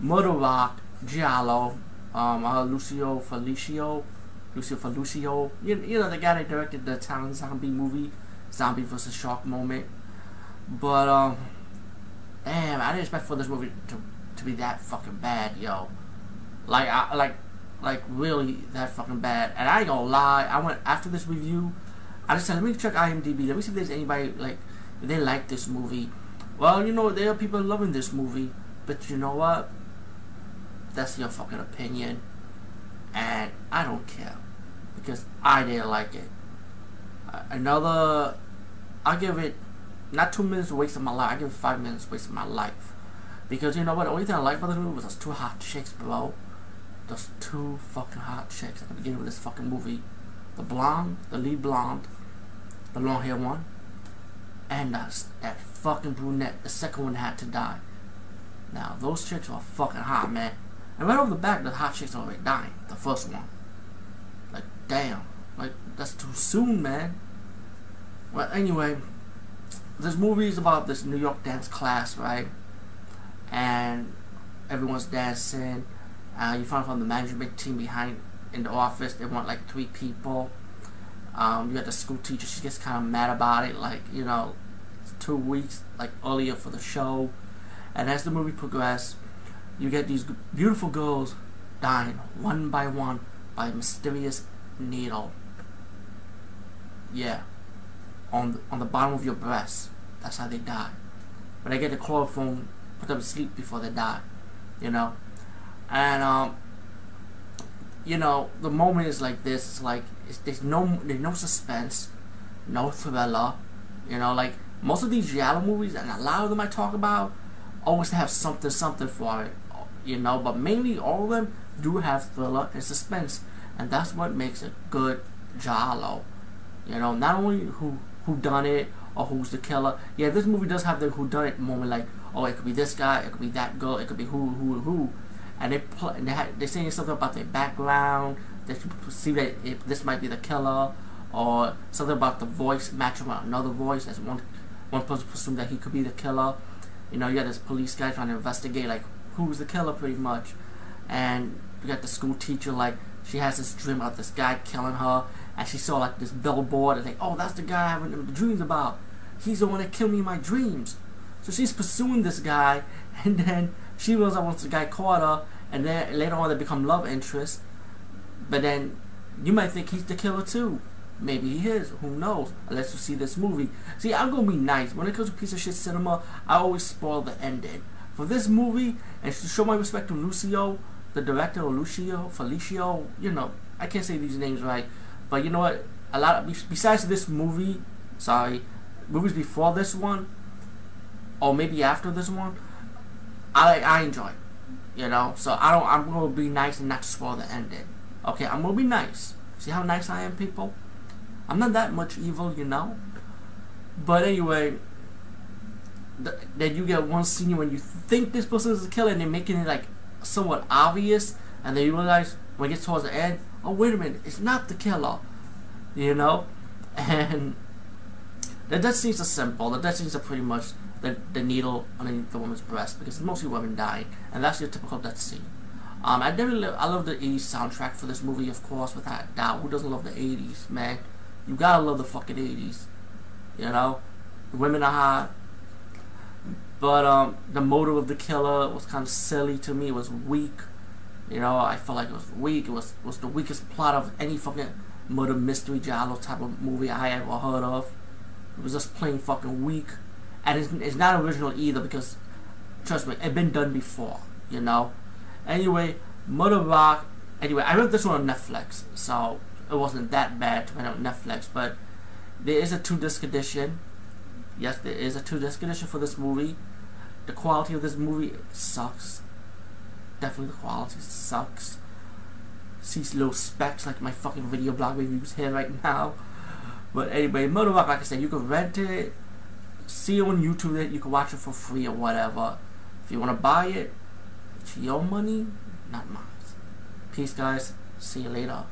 Murder Rock, Giallo, um, uh, Lucio Felicio, Lucio Felicio. You, you know the guy that directed the Italian zombie movie, Zombie vs. Shark Moment. But um, damn, I didn't expect for this movie to to be that fucking bad, yo. Like I like like really that fucking bad. And I ain't gonna lie, I went after this review. I just said, let me check IMDb. Let me see if there's anybody like they like this movie. Well, you know there are people loving this movie, but you know what? That's your fucking opinion, and I don't care because I didn't like it. Uh, another, I give it not two minutes waste of my life. I give it five minutes waste of my life. Because you know what? The only thing I liked about the movie was those two hot chicks, bro. Those two fucking hot chicks at the beginning of this fucking movie. The blonde, the lead blonde, the long hair one, and that, that fucking brunette. The second one had to die. Now, those chicks were fucking hot, man. And right over the back, the hot chicks already dying. The first one. Like, damn. Like, that's too soon, man. Well, anyway, this movie is about this New York dance class, right? and everyone's dancing. Uh, you find from the management team behind in the office, they want like three people. Um, you got the school teacher, she gets kind of mad about it, like, you know, two weeks like earlier for the show. And as the movie progresses, you get these beautiful girls dying one by one by a mysterious needle. Yeah, on the, on the bottom of your breast. That's how they die. But they get the chloroform put them to sleep before they die, you know. And um, you know, the moment is like this. It's like it's, there's no there's no suspense, no thriller. You know, like most of these giallo movies, and a lot of them I talk about, always have something something for it. You know, but mainly all of them do have thriller and suspense, and that's what makes a good giallo. You know, not only who who done it or who's the killer. Yeah, this movie does have the who done it moment, like oh, it could be this guy, it could be that girl, it could be who, who, who, and they play, and they they're saying something about their background. They see that this might be the killer, or something about the voice matching with another voice. As one one person presume that he could be the killer. You know, you got this police guy trying to investigate like who's the killer, pretty much, and we got the school teacher like she has this dream about this guy killing her, and she saw like this billboard and like, oh, that's the guy I'm having dreams about. He's the one that killed me in my dreams. So she's pursuing this guy, and then she realizes once the guy caught her, and then later on they become love interests. But then you might think he's the killer too. Maybe he is. Who knows? Unless you see this movie. See, I'm gonna be nice. When it comes to piece of shit cinema, I always spoil the ending. For this movie, and to show my respect to Lucio, the director, or Lucio, Felicio, you know, I can't say these names right, but you know what? A lot of, besides this movie, sorry, movies before this one, or maybe after this one, I I enjoy. You know, so I don't. I'm gonna be nice and not spoil the ending. Okay, I'm gonna be nice. See how nice I am, people. I'm not that much evil, you know. But anyway, then you get one scene when you think this person is the killer, and they're making it like somewhat obvious, and then you realize when it gets towards the end, oh wait a minute, it's not the killer. You know, and the death scenes are simple. The death scenes are pretty much the, the needle underneath the woman's breast because it's mostly women dying, and that's your typical death scene. Um, I definitely I love the 80s soundtrack for this movie, of course, without a doubt. Who doesn't love the 80s, man? You gotta love the fucking 80s. You know? Women are hot. But um, the motive of the killer was kind of silly to me. It was weak. You know, I felt like it was weak. It was was the weakest plot of any fucking murder mystery giallo type of movie I ever heard of. It was just plain fucking weak and it's, it's not original either because trust me, it's been done before. You know. Anyway, Murder Rock. Anyway, I wrote this one on Netflix, so it wasn't that bad to find on Netflix. But there is a two disc edition. Yes, there is a two disc edition for this movie. The quality of this movie sucks. Definitely, the quality sucks. Sees little specs like my fucking video blog reviews here right now. But anyway, Murder Rock, like I said, you can rent it see it on YouTube that you can watch it for free or whatever. If you want to buy it, it's your money, not mine. Peace, guys. See you later.